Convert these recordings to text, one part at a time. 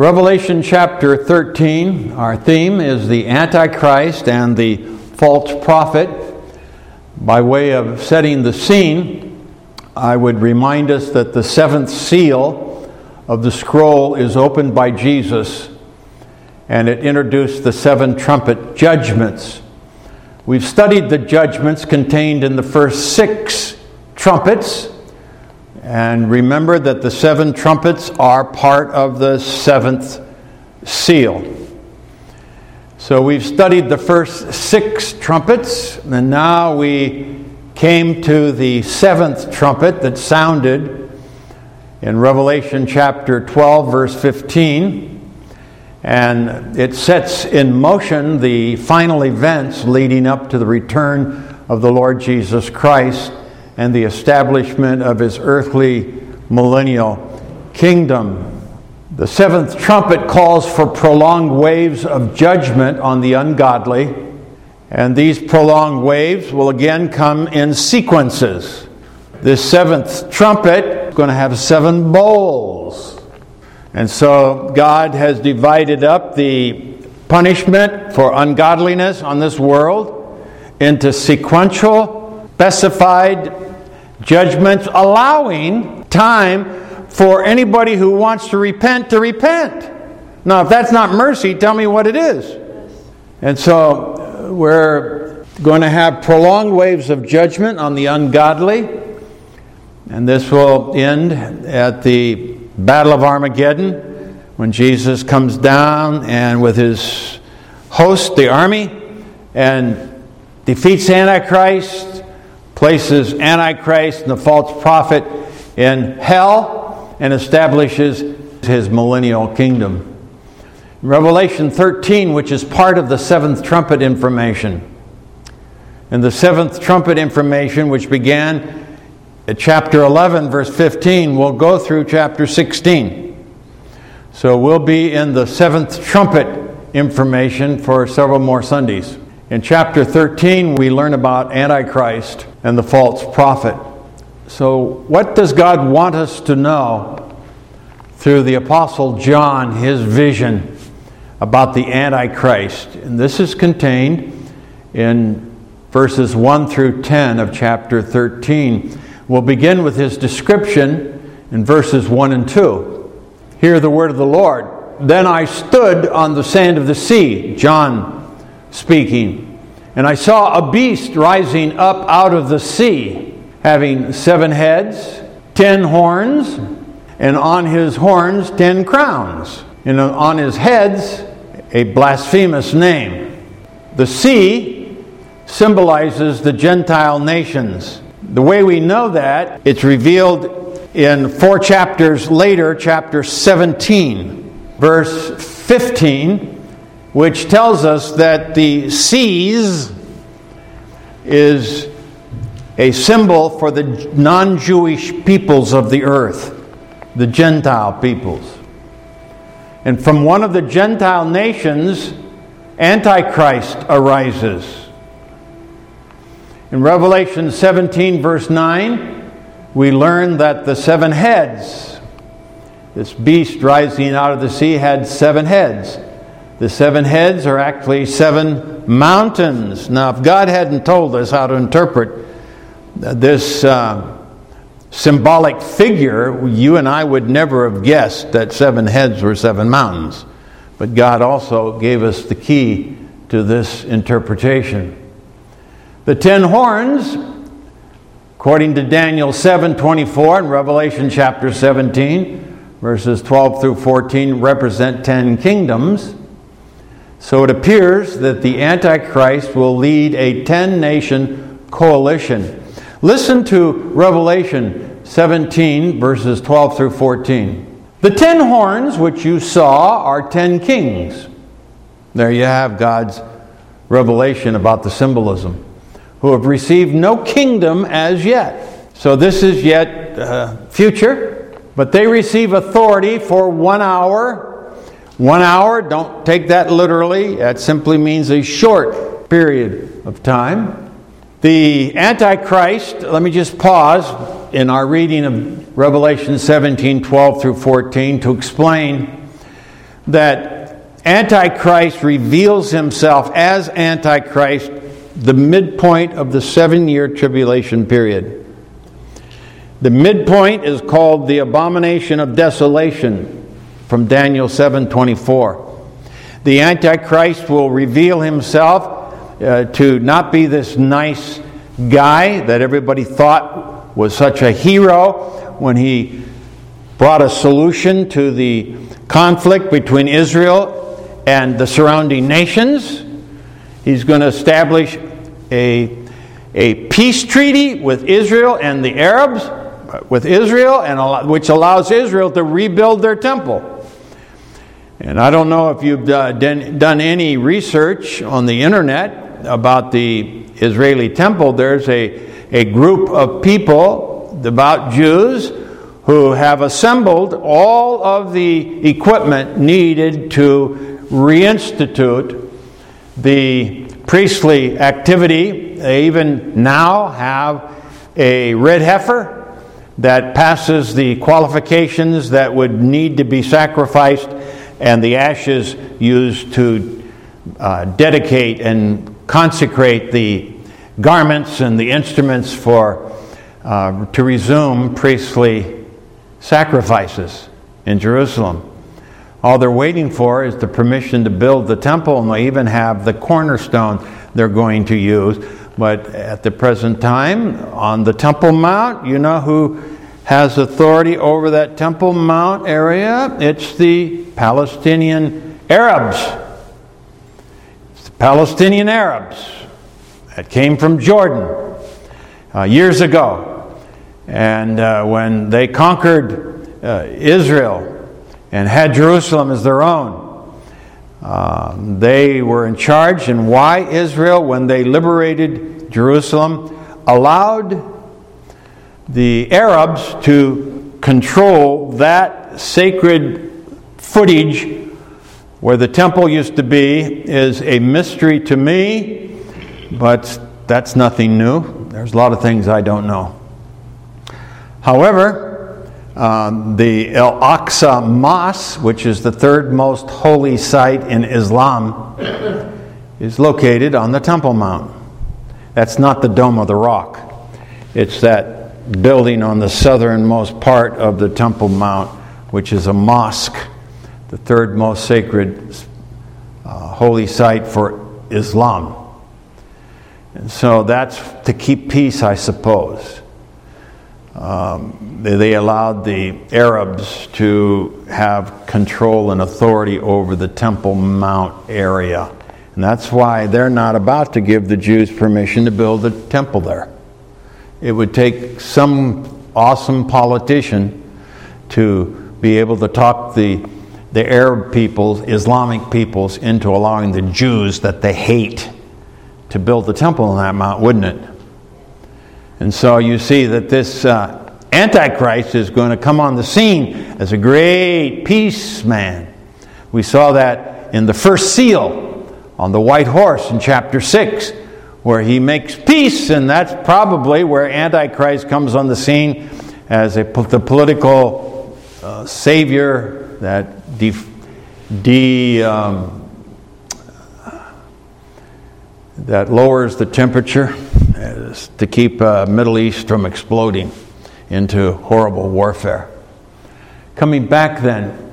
Revelation chapter 13, our theme is the Antichrist and the false prophet. By way of setting the scene, I would remind us that the seventh seal of the scroll is opened by Jesus and it introduced the seven trumpet judgments. We've studied the judgments contained in the first six trumpets and remember that the seven trumpets are part of the seventh seal. So we've studied the first six trumpets, and now we came to the seventh trumpet that sounded in Revelation chapter 12, verse 15. And it sets in motion the final events leading up to the return of the Lord Jesus Christ and the establishment of his earthly millennial kingdom. The seventh trumpet calls for prolonged waves of judgment on the ungodly, and these prolonged waves will again come in sequences. This seventh trumpet is going to have seven bowls. And so God has divided up the punishment for ungodliness on this world into sequential, specified judgments, allowing time for anybody who wants to repent to repent. Now, if that's not mercy, tell me what it is. And so we're going to have prolonged waves of judgment on the ungodly, and this will end at the Battle of Armageddon when Jesus comes down and with his host, the army, and defeats Antichrist places Antichrist and the false prophet in hell and establishes his millennial kingdom. Revelation 13, which is part of the seventh trumpet information. And the seventh trumpet information, which began at chapter 11, verse 15, will go through chapter 16. So we'll be in the seventh trumpet information for several more Sundays. In chapter 13, we learn about Antichrist and the false prophet. So, what does God want us to know through the Apostle John, his vision about the Antichrist? And this is contained in verses 1 through 10 of chapter 13. We'll begin with his description in verses 1 and 2. Hear the word of the Lord. Then I stood on the sand of the sea, John speaking. And I saw a beast rising up out of the sea, having seven heads, ten horns, and on his horns ten crowns, and on his heads a blasphemous name. The sea symbolizes the Gentile nations. The way we know that, it's revealed in four chapters later, chapter 17, verse 15 which tells us that the seas is a symbol for the non Jewish peoples of the earth, the Gentile peoples. And from one of the Gentile nations, Antichrist arises. In Revelation 17, verse 9, we learn that the seven heads, this beast rising out of the sea, had seven heads. The seven heads are actually seven mountains. Now, if God hadn't told us how to interpret this uh, symbolic figure, you and I would never have guessed that seven heads were seven mountains. But God also gave us the key to this interpretation. The ten horns, according to Daniel 7 24 and Revelation chapter 17, verses 12 through 14, represent ten kingdoms. So it appears that the Antichrist will lead a 10 nation coalition. Listen to Revelation 17, verses 12 through 14. The ten horns which you saw are ten kings. There you have God's revelation about the symbolism, who have received no kingdom as yet. So this is yet uh, future, but they receive authority for one hour one hour, don't take that literally. That simply means a short period of time. The Antichrist, let me just pause in our reading of Revelation 17 12 through 14 to explain that Antichrist reveals himself as Antichrist the midpoint of the seven year tribulation period. The midpoint is called the abomination of desolation from Daniel 7:24. The antichrist will reveal himself uh, to not be this nice guy that everybody thought was such a hero when he brought a solution to the conflict between Israel and the surrounding nations. He's going to establish a, a peace treaty with Israel and the Arabs, with Israel, and which allows Israel to rebuild their temple. And I don't know if you've uh, done any research on the internet about the Israeli temple. There's a, a group of people, devout Jews, who have assembled all of the equipment needed to reinstitute the priestly activity. They even now have a red heifer that passes the qualifications that would need to be sacrificed, and the ashes used to uh, dedicate and consecrate the garments and the instruments for uh, to resume priestly sacrifices in Jerusalem. All they're waiting for is the permission to build the temple, and they even have the cornerstone they're going to use. But at the present time, on the Temple Mount, you know who has authority over that Temple Mount area? It's the Palestinian Arabs. It's the Palestinian Arabs that came from Jordan uh, years ago. And uh, when they conquered uh, Israel, and had Jerusalem as their own. Uh, they were in charge, and why Israel, when they liberated Jerusalem, allowed the Arabs to control that sacred footage where the temple used to be is a mystery to me, but that's nothing new. There's a lot of things I don't know. However, um, the Al Aqsa Mosque, which is the third most holy site in Islam, is located on the Temple Mount. That's not the Dome of the Rock, it's that building on the southernmost part of the Temple Mount, which is a mosque, the third most sacred uh, holy site for Islam. And so that's to keep peace, I suppose. Um, they allowed the Arabs to have control and authority over the Temple Mount area. And that's why they're not about to give the Jews permission to build a temple there. It would take some awesome politician to be able to talk the, the Arab peoples, Islamic peoples, into allowing the Jews that they hate to build the temple on that mount, wouldn't it? And so you see that this uh, Antichrist is going to come on the scene as a great peace man. We saw that in the first seal on the white horse in chapter 6, where he makes peace, and that's probably where Antichrist comes on the scene as a, the political uh, savior that de, de um, that lowers the temperature to keep uh, Middle East from exploding into horrible warfare. Coming back then,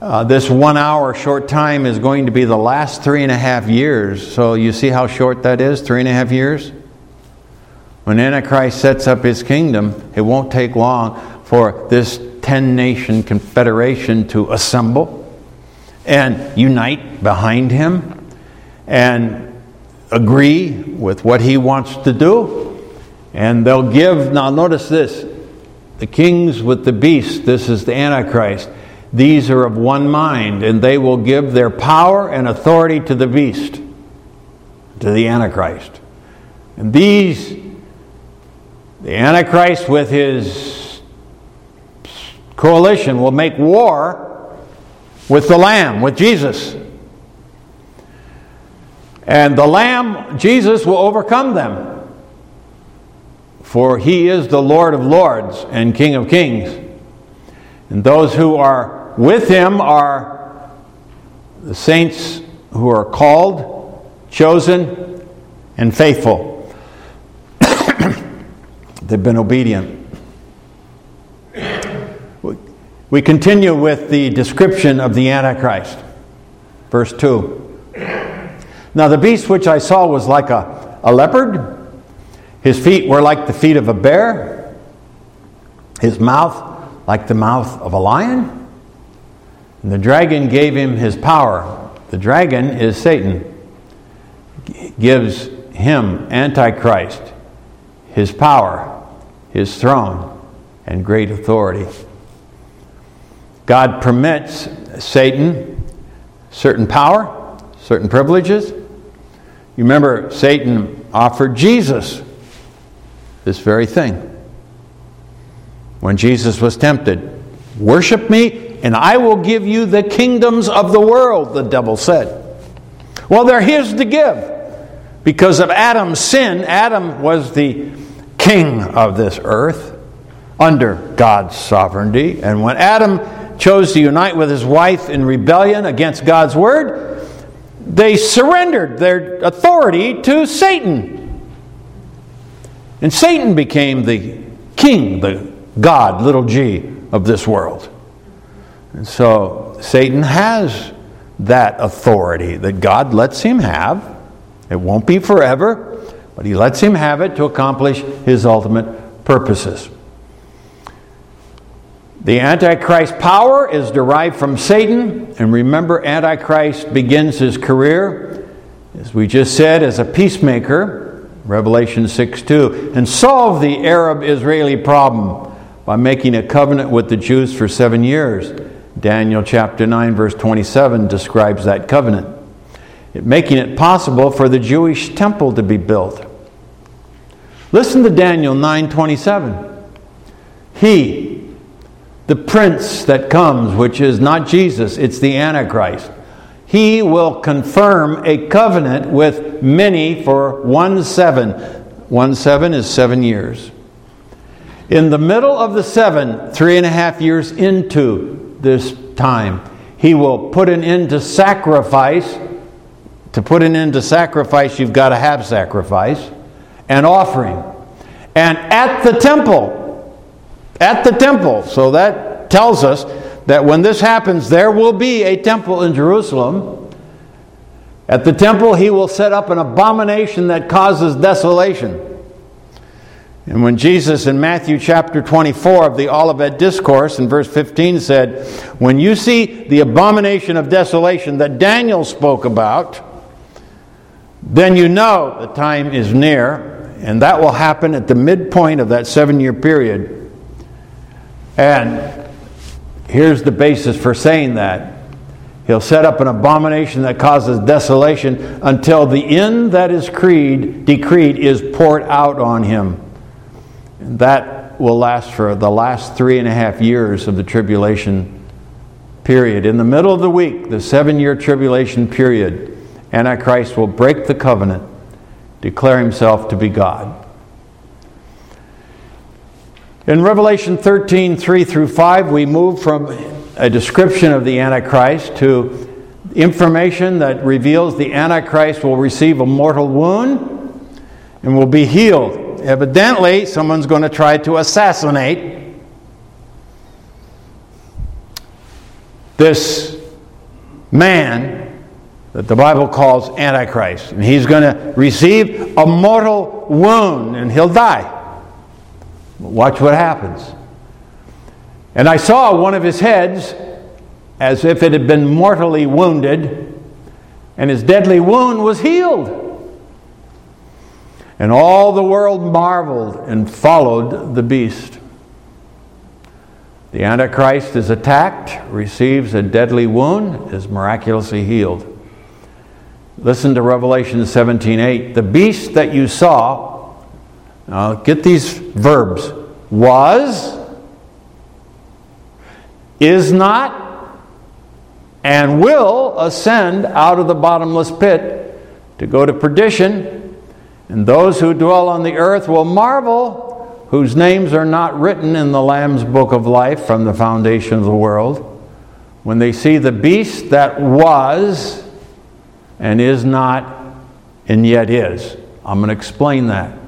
uh, this one hour short time is going to be the last three and a half years. So you see how short that is three and a half years? When Antichrist sets up his kingdom, it won't take long for this 10 nation confederation to assemble and unite behind him and agree with what he wants to do and they'll give, now notice this the kings with the beast, this is the Antichrist. These are of one mind, and they will give their power and authority to the beast, to the Antichrist. And these, the Antichrist with his coalition, will make war with the Lamb, with Jesus. And the Lamb, Jesus, will overcome them for he is the Lord of lords and King of kings. And those who are with him are the saints who are called, chosen, and faithful. They've been obedient. We continue with the description of the Antichrist. Verse 2. Now, the beast which I saw was like a, a leopard, his feet were like the feet of a bear, his mouth like the mouth of a lion. The dragon gave him his power. The dragon is Satan, gives him, Antichrist, his power, his throne, and great authority. God permits Satan certain power, certain privileges. You remember, Satan offered Jesus this very thing. When Jesus was tempted, Worship me, and I will give you the kingdoms of the world, the devil said. Well, they're his to give. Because of Adam's sin, Adam was the king of this earth under God's sovereignty. And when Adam chose to unite with his wife in rebellion against God's word, they surrendered their authority to Satan. And Satan became the king, the God, little g, of this world. And so Satan has that authority that God lets him have. It won't be forever, but he lets him have it to accomplish his ultimate purposes. The Antichrist power is derived from Satan, and remember, Antichrist begins his career, as we just said, as a peacemaker, Revelation 6 2, and solve the Arab Israeli problem by making a covenant with the Jews for seven years. Daniel chapter 9, verse 27 describes that covenant, making it possible for the Jewish temple to be built. Listen to Daniel 9 27. He, the prince that comes, which is not Jesus, it's the Antichrist. He will confirm a covenant with many for one seven. One seven is seven years. In the middle of the seven, three and a half years into this time, he will put an end to sacrifice. To put an end to sacrifice, you've got to have sacrifice and offering. And at the temple, at the temple. So that tells us that when this happens, there will be a temple in Jerusalem. At the temple, he will set up an abomination that causes desolation. And when Jesus in Matthew chapter 24 of the Olivet Discourse in verse 15 said, When you see the abomination of desolation that Daniel spoke about, then you know the time is near, and that will happen at the midpoint of that seven year period. And here's the basis for saying that. He'll set up an abomination that causes desolation until the end that is creed, decreed is poured out on him. That will last for the last three and a half years of the tribulation period. In the middle of the week, the seven year tribulation period, Antichrist will break the covenant, declare himself to be God. In Revelation 13, 3 through 5, we move from a description of the Antichrist to information that reveals the Antichrist will receive a mortal wound and will be healed. Evidently, someone's going to try to assassinate this man that the Bible calls Antichrist. And he's going to receive a mortal wound and he'll die. Watch what happens. And I saw one of his heads as if it had been mortally wounded, and his deadly wound was healed. And all the world marveled and followed the beast. The Antichrist is attacked, receives a deadly wound, is miraculously healed. Listen to Revelation 17:8. The beast that you saw now, get these verbs was, is not, and will ascend out of the bottomless pit to go to perdition. And those who dwell on the earth will marvel, whose names are not written in the Lamb's book of life from the foundation of the world, when they see the beast that was and is not and yet is. I'm going to explain that.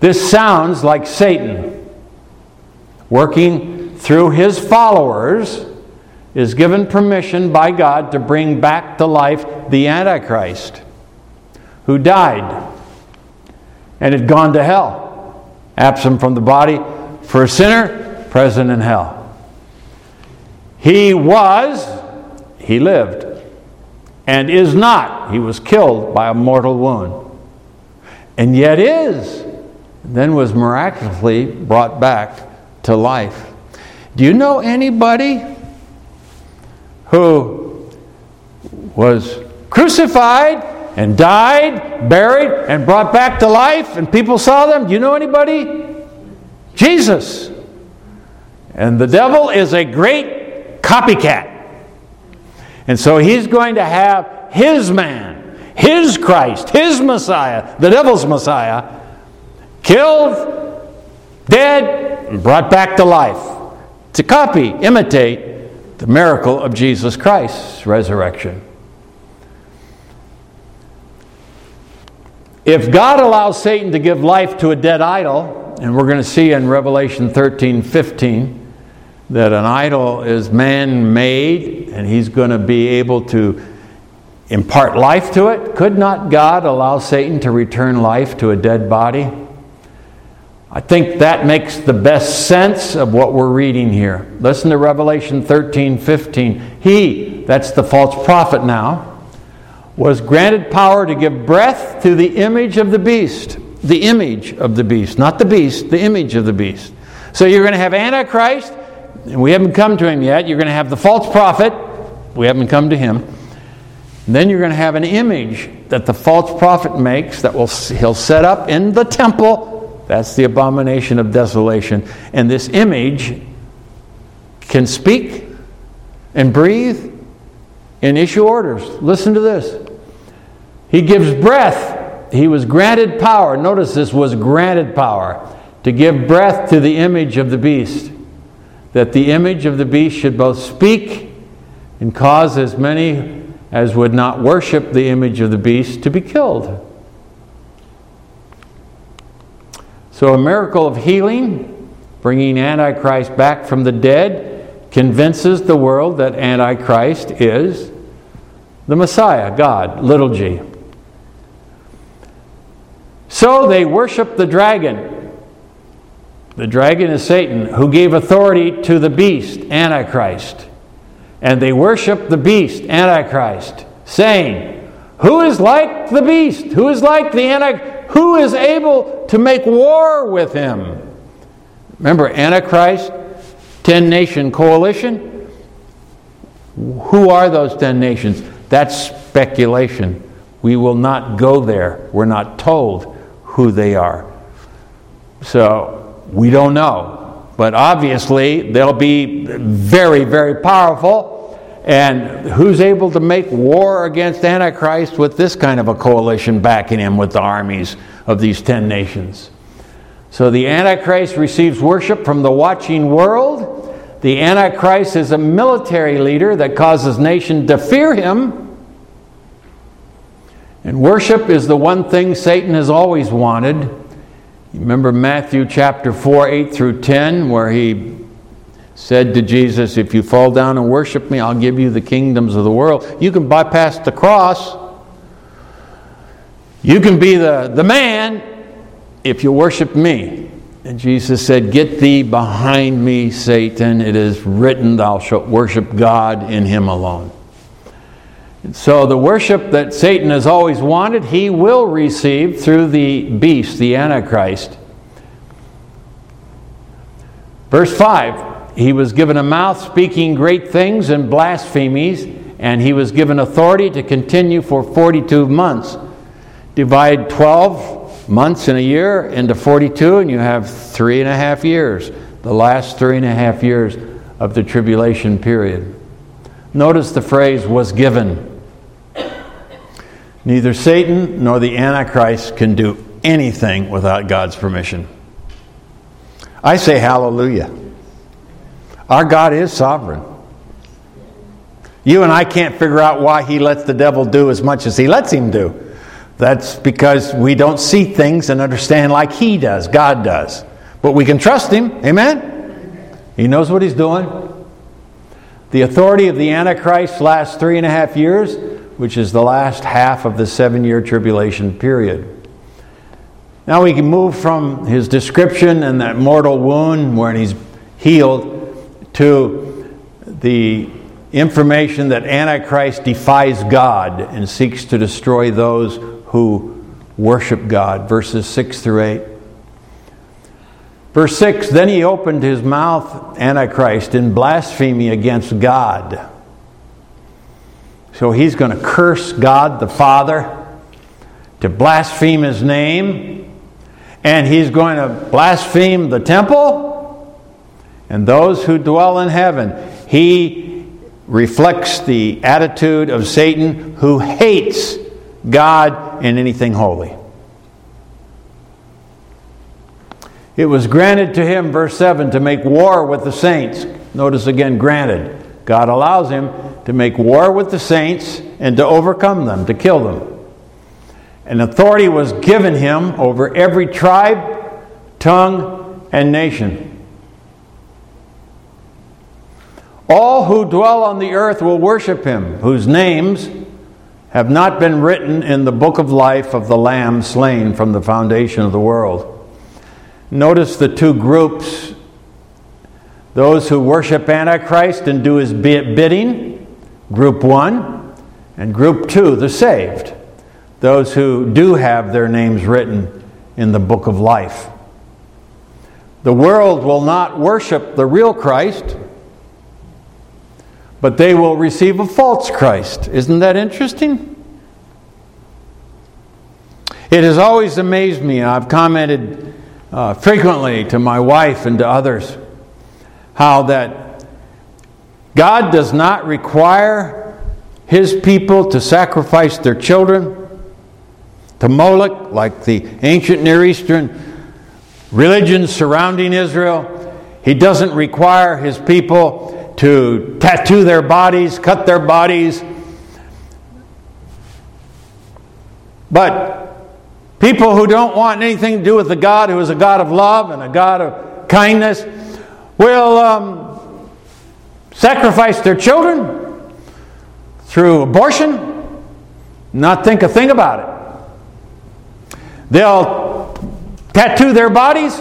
This sounds like Satan working through his followers is given permission by God to bring back to life the Antichrist who died and had gone to hell, absent from the body for a sinner, present in hell. He was, he lived, and is not. He was killed by a mortal wound, and yet is, then was miraculously brought back to life. Do you know anybody who was crucified and died, buried, and brought back to life, and people saw them? Do you know anybody? Jesus. And the devil is a great copycat. And so he's going to have his man, his Christ, his Messiah, the devil's Messiah, killed, dead, and brought back to life to copy, imitate the miracle of Jesus Christ's resurrection. If God allows Satan to give life to a dead idol, and we're going to see in Revelation 13 15 that an idol is man made and he's going to be able to impart life to it, could not God allow Satan to return life to a dead body? I think that makes the best sense of what we're reading here. Listen to Revelation 13 15. He, that's the false prophet now, was granted power to give breath to the image of the beast. The image of the beast, not the beast, the image of the beast. So you're going to have Antichrist, and we haven't come to him yet. You're going to have the false prophet, we haven't come to him. And then you're going to have an image that the false prophet makes that will he'll set up in the temple. That's the abomination of desolation. And this image can speak and breathe and issue orders. Listen to this. He gives breath. He was granted power. Notice this was granted power to give breath to the image of the beast. That the image of the beast should both speak and cause as many as would not worship the image of the beast to be killed. So, a miracle of healing, bringing Antichrist back from the dead, convinces the world that Antichrist is the Messiah, God, little g. So they worship the dragon. The dragon is Satan, who gave authority to the beast, Antichrist. And they worship the beast, Antichrist, saying, Who is like the beast? Who is like the Antichrist? Who is able to make war with him? Remember, Antichrist 10 nation coalition. Who are those 10 nations? That's speculation. We will not go there. We're not told who they are. So we don't know. But obviously, they'll be very, very powerful. And who's able to make war against Antichrist with this kind of a coalition backing him with the armies of these 10 nations? So the Antichrist receives worship from the watching world. The Antichrist is a military leader that causes nations to fear him. And worship is the one thing Satan has always wanted. You remember Matthew chapter 4, 8 through 10, where he said to Jesus, If you fall down and worship me, I'll give you the kingdoms of the world. You can bypass the cross. You can be the, the man if you worship me. And Jesus said, Get thee behind me, Satan. It is written, Thou shalt worship God in him alone. And so, the worship that Satan has always wanted, he will receive through the beast, the Antichrist. Verse 5 He was given a mouth speaking great things and blasphemies, and he was given authority to continue for 42 months. Divide 12 months in a year into 42, and you have three and a half years, the last three and a half years of the tribulation period. Notice the phrase was given. Neither Satan nor the Antichrist can do anything without God's permission. I say hallelujah. Our God is sovereign. You and I can't figure out why he lets the devil do as much as he lets him do. That's because we don't see things and understand like he does, God does. But we can trust him. Amen? He knows what he's doing. The authority of the Antichrist lasts three and a half years, which is the last half of the seven year tribulation period. Now we can move from his description and that mortal wound when he's healed to the information that Antichrist defies God and seeks to destroy those who worship God. Verses 6 through 8. Verse 6 Then he opened his mouth, Antichrist, in blasphemy against God. So he's going to curse God the Father, to blaspheme his name, and he's going to blaspheme the temple and those who dwell in heaven. He reflects the attitude of Satan who hates God and anything holy. It was granted to him, verse 7, to make war with the saints. Notice again, granted. God allows him to make war with the saints and to overcome them, to kill them. And authority was given him over every tribe, tongue, and nation. All who dwell on the earth will worship him, whose names have not been written in the book of life of the Lamb slain from the foundation of the world. Notice the two groups those who worship Antichrist and do his bidding, group one, and group two, the saved, those who do have their names written in the book of life. The world will not worship the real Christ, but they will receive a false Christ. Isn't that interesting? It has always amazed me, I've commented uh, frequently to my wife and to others how that God does not require his people to sacrifice their children to Moloch, like the ancient Near Eastern religions surrounding Israel. He doesn't require his people to tattoo their bodies, cut their bodies. But People who don't want anything to do with the God who is a God of love and a God of kindness will um, sacrifice their children through abortion, not think a thing about it. They'll tattoo their bodies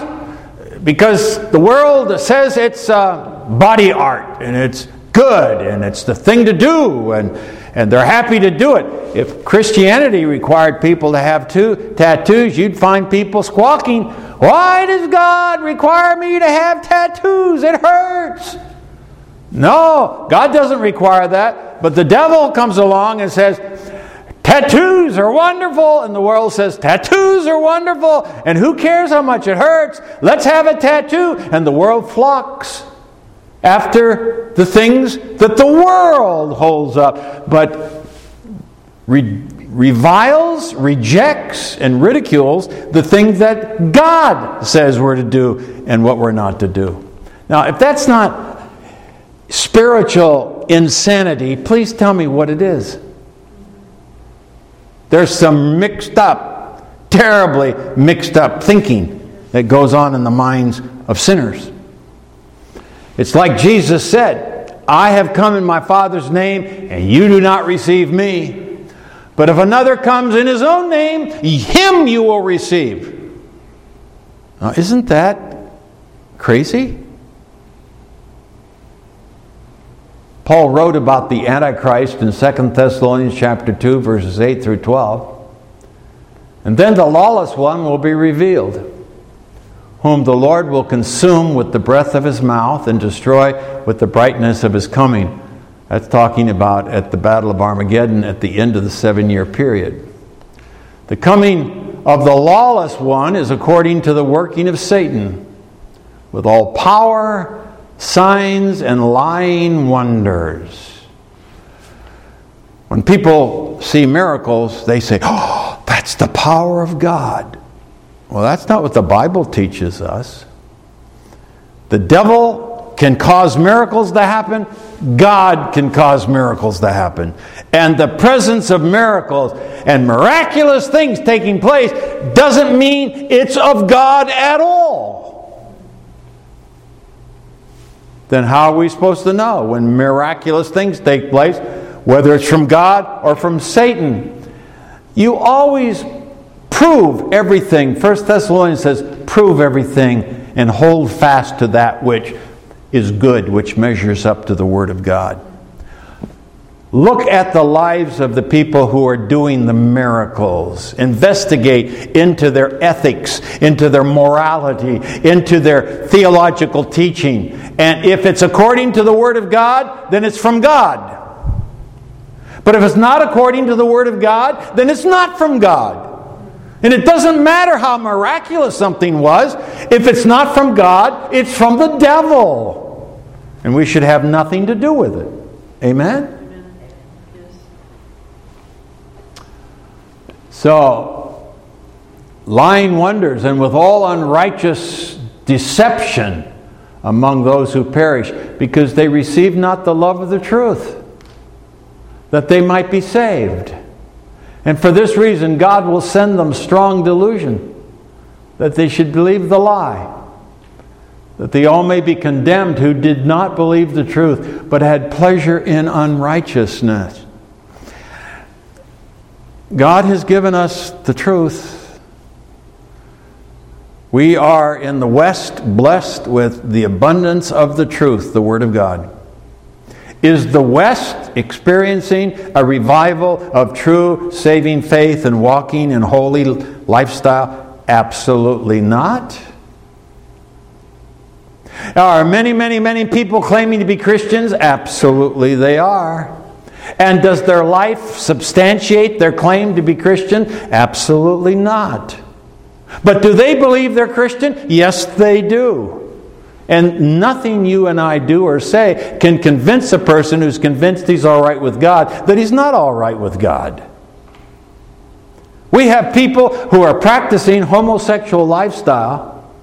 because the world says it's uh, body art and it's good and it's the thing to do and and they're happy to do it. If Christianity required people to have two tattoos, you'd find people squawking, Why does God require me to have tattoos? It hurts. No, God doesn't require that. But the devil comes along and says, Tattoos are wonderful. And the world says, Tattoos are wonderful. And who cares how much it hurts? Let's have a tattoo. And the world flocks after the things that the world holds up, but re- reviles, rejects, and ridicules the things that God says we're to do and what we're not to do. Now, if that's not spiritual insanity, please tell me what it is. There's some mixed up, terribly mixed up thinking that goes on in the minds of sinners. It's like Jesus said, I have come in my Father's name, and you do not receive me. But if another comes in his own name, him you will receive. Now, isn't that crazy? Paul wrote about the Antichrist in 2 Thessalonians chapter 2, verses 8 through 12. And then the lawless one will be revealed whom the Lord will consume with the breath of his mouth and destroy with the brightness of his coming. That's talking about at the Battle of Armageddon at the end of the seven year period. The coming of the lawless one is according to the working of Satan, with all power, signs, and lying wonders. When people see miracles, they say, Oh, that's the power of God. Well, that's not what the Bible teaches us. The devil can cause miracles to happen, God can cause miracles to happen. And the presence of miracles and miraculous things taking place doesn't mean it's of God at all. Then how are we supposed to know when miraculous things take place, whether it's from God or from Satan? You always prove everything. First Thessalonians says, prove everything and hold fast to that which is good, which measures up to the Word of God. Look at the lives of the people who are doing the miracles. Investigate into their ethics, into their morality, into their theological teaching. And if it's according to the Word of God, then it's from God. But if it's not according to the Word of God, then it's not from God. And it doesn't matter how miraculous something was, if it's not from God, it's from the devil. And we should have nothing to do with it. Amen? So, lying wonders, and with all unrighteous deception among those who perish, because they receive not the love of the truth, that they might be saved. And for this reason, God will send them strong delusion that they should believe the lie, that they all may be condemned who did not believe the truth, but had pleasure in unrighteousness. God has given us the truth. We are in the West blessed with the abundance of the truth, the Word of God. Is the West experiencing a revival of true saving faith and walking in holy lifestyle? Absolutely not. Are many, many, many people claiming to be Christians? Absolutely they are. And does their life substantiate their claim to be Christian? Absolutely not. But do they believe they're Christian? Yes, they do. And nothing you and I do or say can convince a person who's convinced he's all right with God that he's not all right with God. We have people who are practicing homosexual lifestyle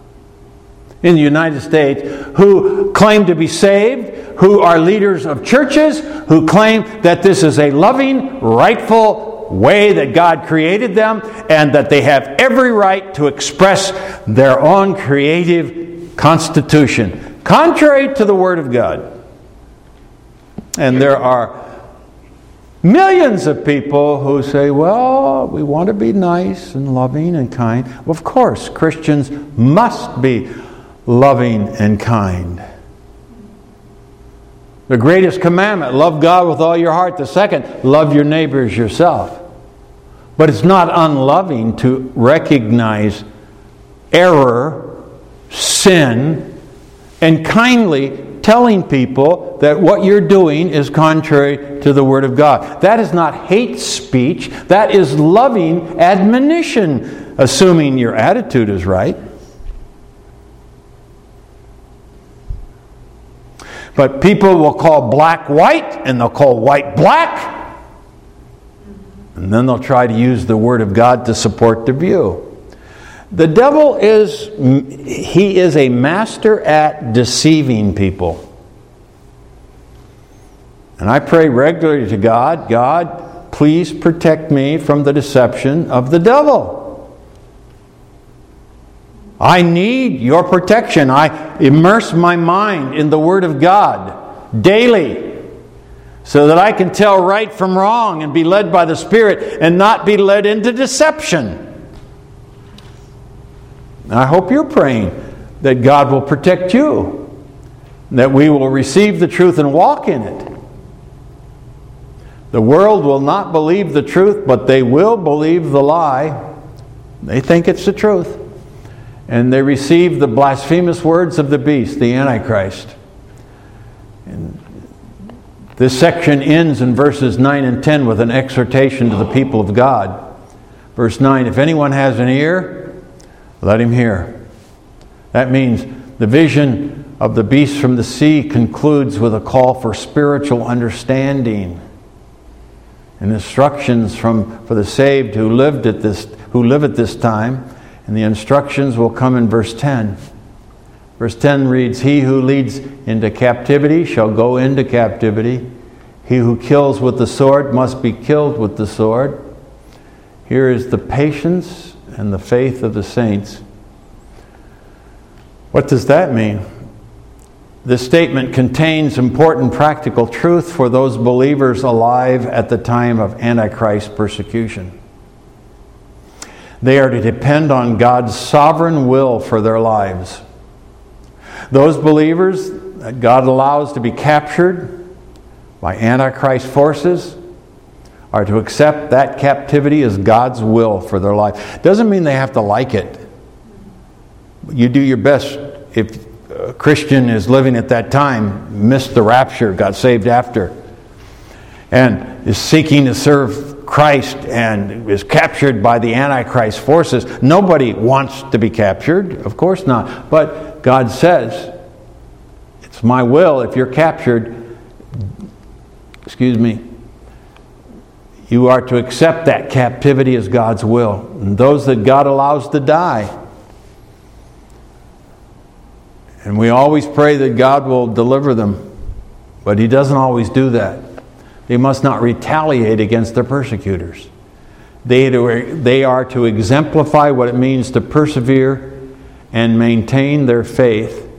in the United States who claim to be saved, who are leaders of churches, who claim that this is a loving, rightful way that God created them, and that they have every right to express their own creative constitution, contrary to the Word of God. And there are millions of people who say, well, we want to be nice and loving and kind. Well, of course, Christians must be loving and kind. The greatest commandment, love God with all your heart. The second, love your neighbors yourself. But it's not unloving to recognize error sin and kindly telling people that what you're doing is contrary to the Word of God. That is not hate speech, that is loving admonition, assuming your attitude is right. But people will call black white and they'll call white black. And then they'll try to use the Word of God to support their view. The devil is, he is a master at deceiving people. And I pray regularly to God, God, please protect me from the deception of the devil. I need your protection. I immerse my mind in the Word of God daily so that I can tell right from wrong and be led by the Spirit and not be led into deception. I hope you're praying that God will protect you, that we will receive the truth and walk in it. The world will not believe the truth, but they will believe the lie. They think it's the truth. And they receive the blasphemous words of the beast, the Antichrist. And this section ends in verses 9 and 10 with an exhortation to the people of God. Verse 9 If anyone has an ear, let him hear. That means the vision of the beast from the sea concludes with a call for spiritual understanding and instructions from, for the saved who lived at this who live at this time and the instructions will come in verse 10 Verse 10 reads He who leads into captivity shall go into captivity. He who kills with the sword must be killed with the sword. Here is the patience and the faith of the saints. What does that mean? This statement contains important practical truth for those believers alive at the time of Antichrist persecution. They are to depend on God's sovereign will for their lives. Those believers that God allows to be captured by Antichrist forces are to accept that captivity as God's will for their life. Doesn't mean they have to like it. You do your best if a Christian is living at that time, missed the rapture, got saved after, and is seeking to serve Christ and is captured by the Antichrist forces. Nobody wants to be captured, of course not. But God says, It's my will if you're captured, excuse me, you are to accept that captivity as God's will. And those that God allows to die, and we always pray that God will deliver them, but He doesn't always do that. They must not retaliate against their persecutors. They, they are to exemplify what it means to persevere and maintain their faith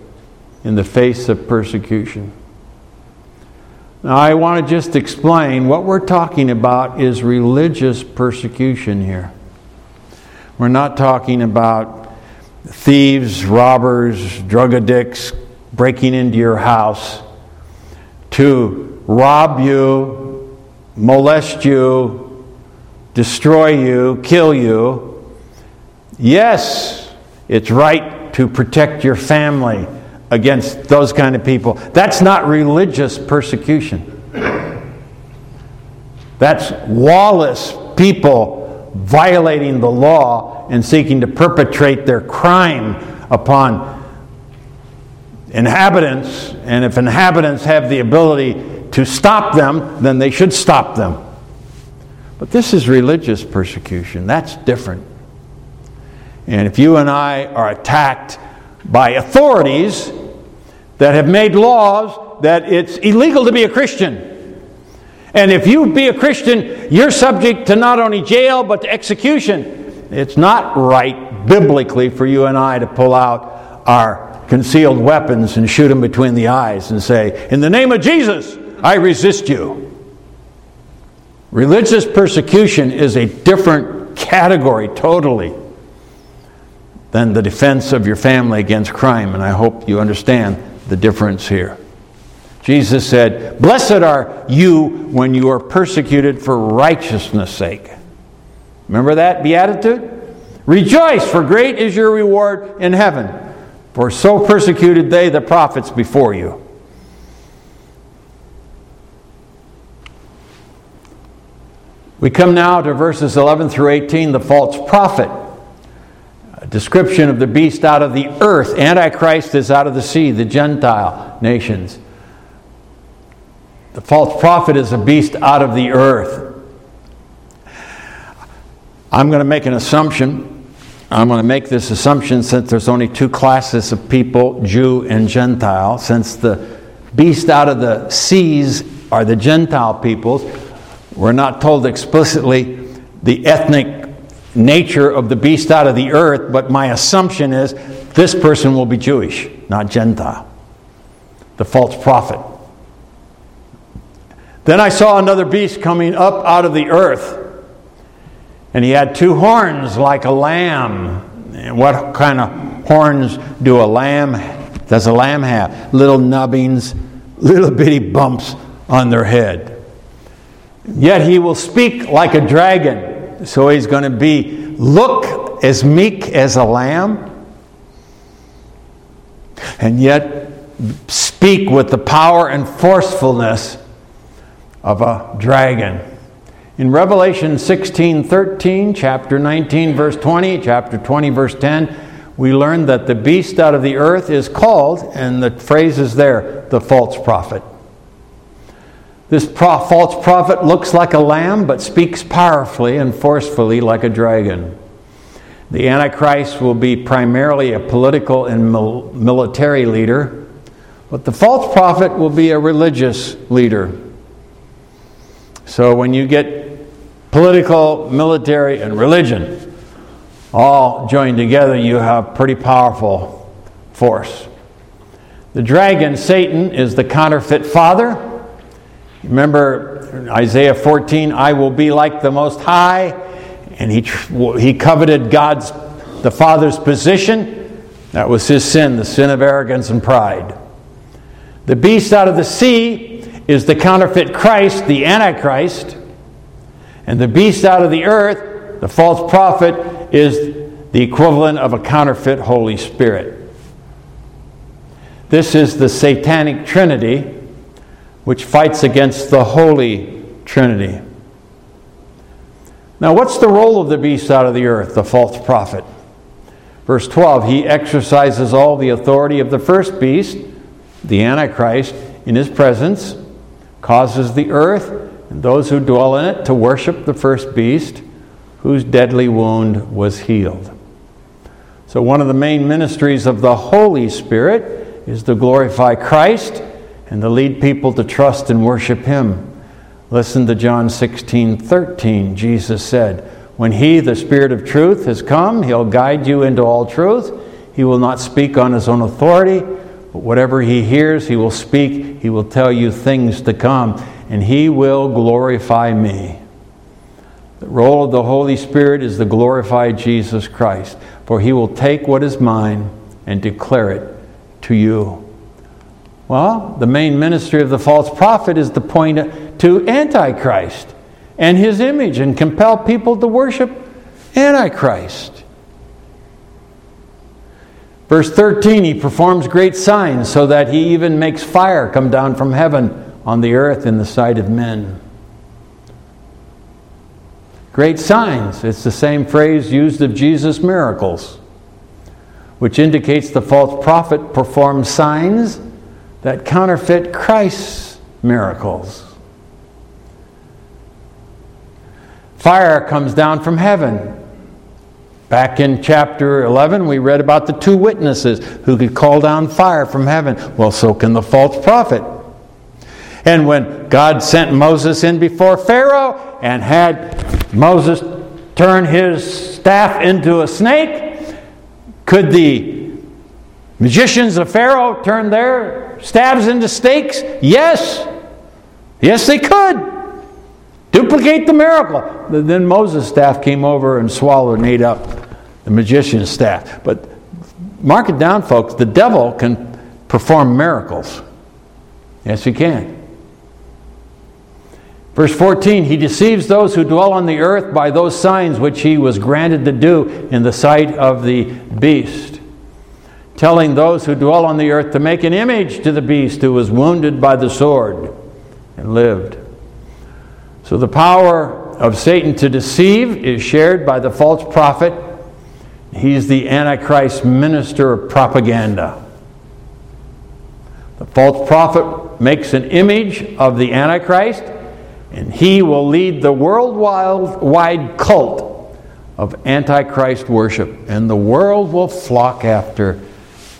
in the face of persecution. Now, I want to just explain what we're talking about is religious persecution here. We're not talking about thieves, robbers, drug addicts breaking into your house to rob you, molest you, destroy you, kill you. Yes, it's right to protect your family against those kind of people. That's not religious persecution. That's lawless people violating the law and seeking to perpetrate their crime upon inhabitants. And if inhabitants have the ability to stop them, then they should stop them. But this is religious persecution. That's different. And if you and I are attacked by authorities that have made laws that it's illegal to be a Christian, and if you be a Christian, you're subject to not only jail but to execution. It's not right biblically for you and I to pull out our concealed weapons and shoot them between the eyes and say, In the name of Jesus, I resist you. Religious persecution is a different category totally than the defense of your family against crime, and I hope you understand the difference here. Jesus said, Blessed are you when you are persecuted for righteousness' sake. Remember that beatitude? Rejoice, for great is your reward in heaven. For so persecuted they the prophets before you. We come now to verses 11 through 18, the false prophet. Description of the beast out of the earth. Antichrist is out of the sea, the Gentile nations. The false prophet is a beast out of the earth. I'm going to make an assumption. I'm going to make this assumption since there's only two classes of people, Jew and Gentile. Since the beast out of the seas are the Gentile peoples, we're not told explicitly the ethnic nature of the beast out of the earth, but my assumption is this person will be Jewish, not Gentile. The false prophet. Then I saw another beast coming up out of the earth and he had two horns like a lamb. And what kind of horns do a lamb does a lamb have? Little nubbings, little bitty bumps on their head. Yet he will speak like a dragon. So he's going to be look as meek as a lamb and yet speak with the power and forcefulness of a dragon. In Revelation 16 13, chapter 19, verse 20, chapter 20, verse 10, we learn that the beast out of the earth is called, and the phrase is there, the false prophet. This pro- false prophet looks like a lamb, but speaks powerfully and forcefully like a dragon. The Antichrist will be primarily a political and mil- military leader, but the false prophet will be a religious leader. So when you get political, military, and religion all joined together, you have pretty powerful force. The dragon, Satan, is the counterfeit father. Remember Isaiah 14, I will be like the Most High. And he, he coveted God's, the Father's position. That was his sin, the sin of arrogance and pride. The beast out of the sea is the counterfeit Christ, the Antichrist. And the beast out of the earth, the false prophet, is the equivalent of a counterfeit Holy Spirit. This is the satanic trinity which fights against the Holy Trinity. Now, what's the role of the beast out of the earth, the false prophet? Verse 12 He exercises all the authority of the first beast, the Antichrist, in his presence, causes the earth and those who dwell in it to worship the first beast, whose deadly wound was healed. So, one of the main ministries of the Holy Spirit is to glorify Christ and to lead people to trust and worship Him. Listen to John 16 13. Jesus said, When He, the Spirit of truth, has come, He'll guide you into all truth. He will not speak on His own authority, but whatever He hears, He will speak. He will tell you things to come, and He will glorify me. The role of the Holy Spirit is to glorify Jesus Christ, for He will take what is mine and declare it to you. Well, the main ministry of the false prophet is to point to Antichrist and his image and compel people to worship Antichrist. Verse 13, he performs great signs so that he even makes fire come down from heaven on the earth in the sight of men. Great signs. It's the same phrase used of Jesus' miracles, which indicates the false prophet performs signs that counterfeit Christ's miracles. Fire comes down from heaven. Back in chapter 11, we read about the two witnesses who could call down fire from heaven. Well, so can the false prophet. And when God sent Moses in before Pharaoh and had Moses turn his staff into a snake, could the magicians of Pharaoh turn their stabs into stakes? Yes. Yes, they could. Duplicate the miracle. Then Moses' staff came over and swallowed and ate up the magician's staff. But mark it down, folks the devil can perform miracles. Yes, he can. Verse 14, he deceives those who dwell on the earth by those signs which he was granted to do in the sight of the beast telling those who dwell on the earth to make an image to the beast who was wounded by the sword and lived. So the power of Satan to deceive is shared by the false prophet. He's the Antichrist minister of propaganda. The false prophet makes an image of the Antichrist, and he will lead the worldwide cult of Antichrist worship, and the world will flock after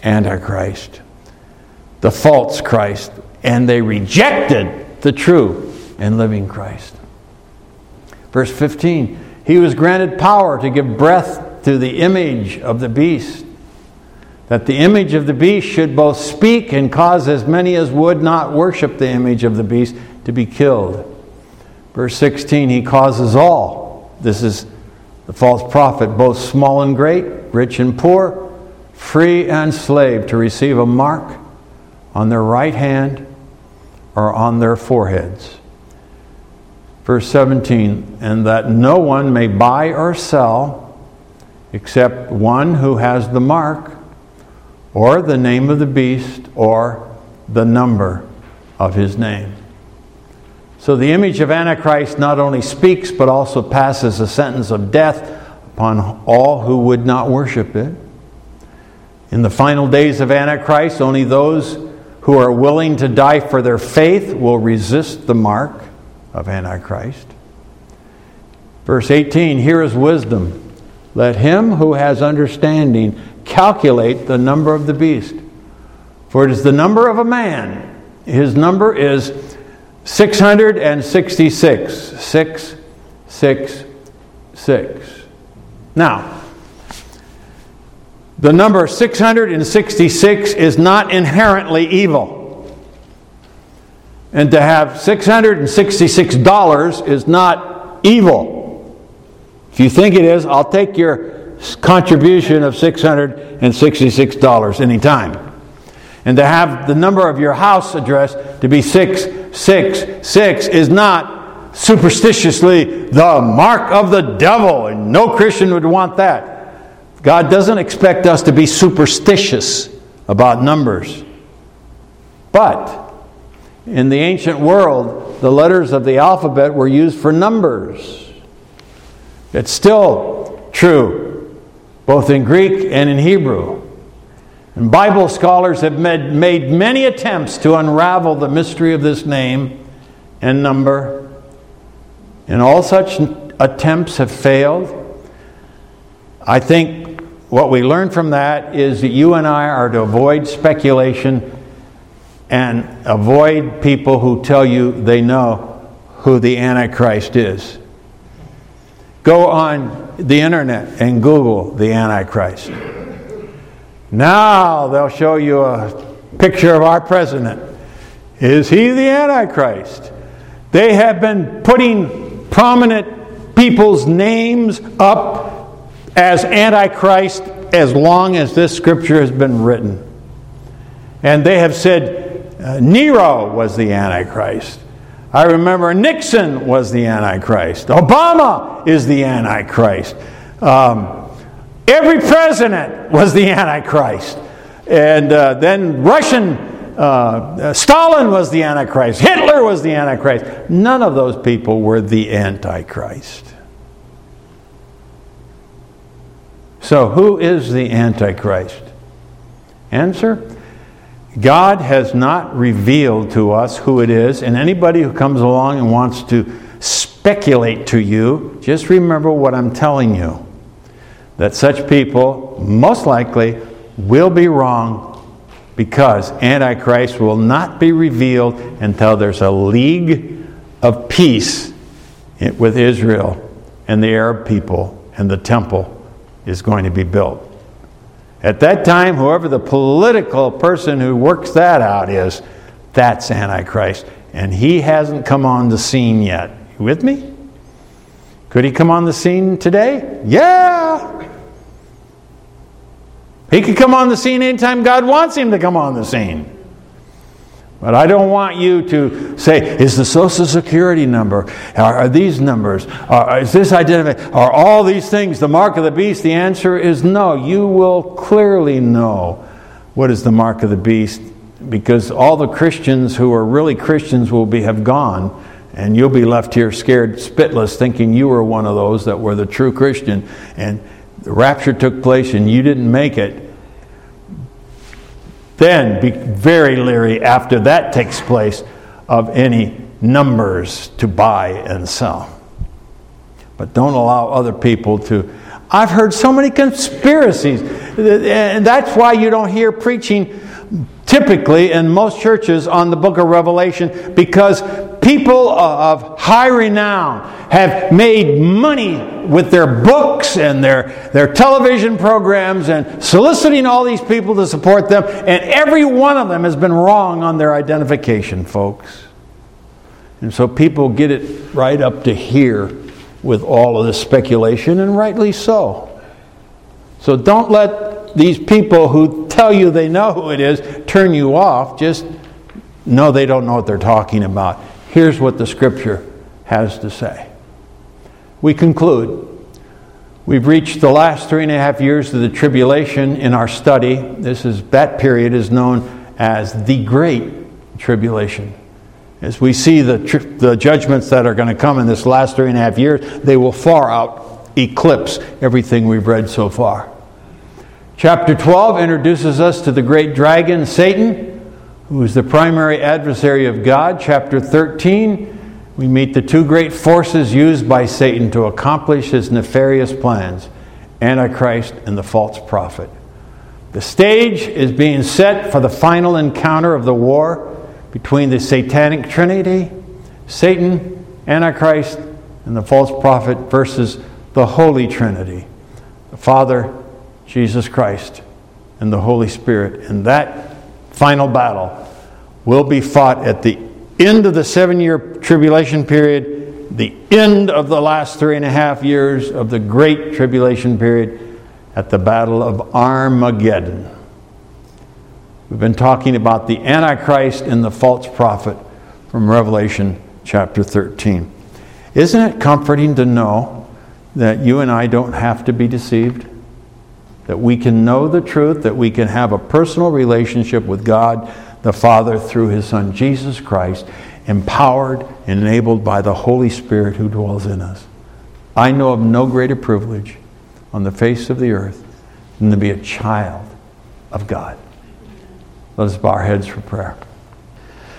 Antichrist, the false Christ, and they rejected the true and living Christ. Verse 15 He was granted power to give breath to the image of the beast, that the image of the beast should both speak and cause as many as would not worship the image of the beast to be killed. Verse 16 He causes all. This is the false prophet, both small and great, rich and poor free and slave, to receive a mark on their right hand or on their foreheads. Verse 17, and that no one may buy or sell except one who has the mark or the name of the beast or the number of his name. So the image of Antichrist not only speaks but also passes a sentence of death upon all who would not worship it. In the final days of Antichrist, only those who are willing to die for their faith will resist the mark of Antichrist. Verse 18 Here is wisdom. Let him who has understanding calculate the number of the beast. For it is the number of a man. His number is 666. 666. Now, the number 666 is not inherently evil. And to have $666 is not evil. If you think it is, I'll take your contribution of $666 anytime. And to have the number of your house address to be 666 is not superstitiously the mark of the devil, and no Christian would want that. God doesn't expect us to be superstitious about numbers. But in the ancient world, the letters of the alphabet were used for numbers. It's still true, both in Greek and in Hebrew. And Bible scholars have made, made many attempts to unravel the mystery of this name and number, and all such attempts have failed. I think what we learn from that is that you and I are to avoid speculation and avoid people who tell you they know who the Antichrist is. Go on the internet and Google the Antichrist. Now they'll show you a picture of our president. Is he the Antichrist? They have been putting prominent people's names up as Antichrist as long as this scripture has been written. And they have said uh, Nero was the Antichrist. I remember Nixon was the Antichrist. Obama is the Antichrist. Um, Every president was the Antichrist. And uh, then Russian, uh, Stalin was the Antichrist. Hitler was the Antichrist. None of those people were the Antichrist. So, who is the Antichrist? Answer God has not revealed to us who it is, and anybody who comes along and wants to speculate to you, just remember what I'm telling you that such people most likely will be wrong because Antichrist will not be revealed until there's a league of peace with Israel and the Arab people, and the temple is going to be built. At that time, whoever the political person who works that out is, that's Antichrist. And he hasn't come on the scene yet. You with me? Could he come on the scene today? Yeah. He could come on the scene anytime God wants him to come on the scene. But I don't want you to say, is the social security number, are, are these numbers, are, is this identity, are all these things the mark of the beast? The answer is no. You will clearly know what is the mark of the beast because all the Christians who are really Christians will be, have gone and you'll be left here scared spitless thinking you were one of those that were the true Christian and the rapture took place and you didn't make it, then be very leery after that takes place of any numbers to buy and sell. But don't allow other people to. I've heard so many conspiracies, and that's why you don't hear preaching typically in most churches on the book of Revelation because people of high renown have made money with their books and their, their television programs and soliciting all these people to support them, and every one of them has been wrong on their identification, folks. And so people get it right up to here with all of this speculation, and rightly so. So don't let these people who tell you they know who it is turn you off. Just know they don't know what they're talking about. Here's what the scripture has to say. We conclude. We've reached the last three and a half years of the tribulation in our study. This is that period is known as the Great Tribulation. As we see the, the judgments that are going to come in this last three and a half years, they will far out eclipse everything we've read so far. Chapter 12 introduces us to the great dragon, Satan who is the primary adversary of God. Chapter 13, we meet the two great forces used by Satan to accomplish his nefarious plans. Antichrist and the false prophet. The stage is being set for the final encounter of the war between the satanic trinity, Satan, Antichrist, and the false prophet versus the Holy Trinity, the Father, Jesus Christ, and the Holy Spirit. And that final battle will be fought at the end of the seven year tribulation period, the end of the last three and a half years of the great tribulation period at the Battle of Armageddon. We've been talking about the Antichrist and the false prophet from Revelation chapter 13. Isn't it comforting to know that you and I don't have to be deceived? That we can know the truth, that we can have a personal relationship with God the Father through His Son Jesus Christ, empowered and enabled by the Holy Spirit who dwells in us. I know of no greater privilege on the face of the earth than to be a child of God. Let us bow our heads for prayer.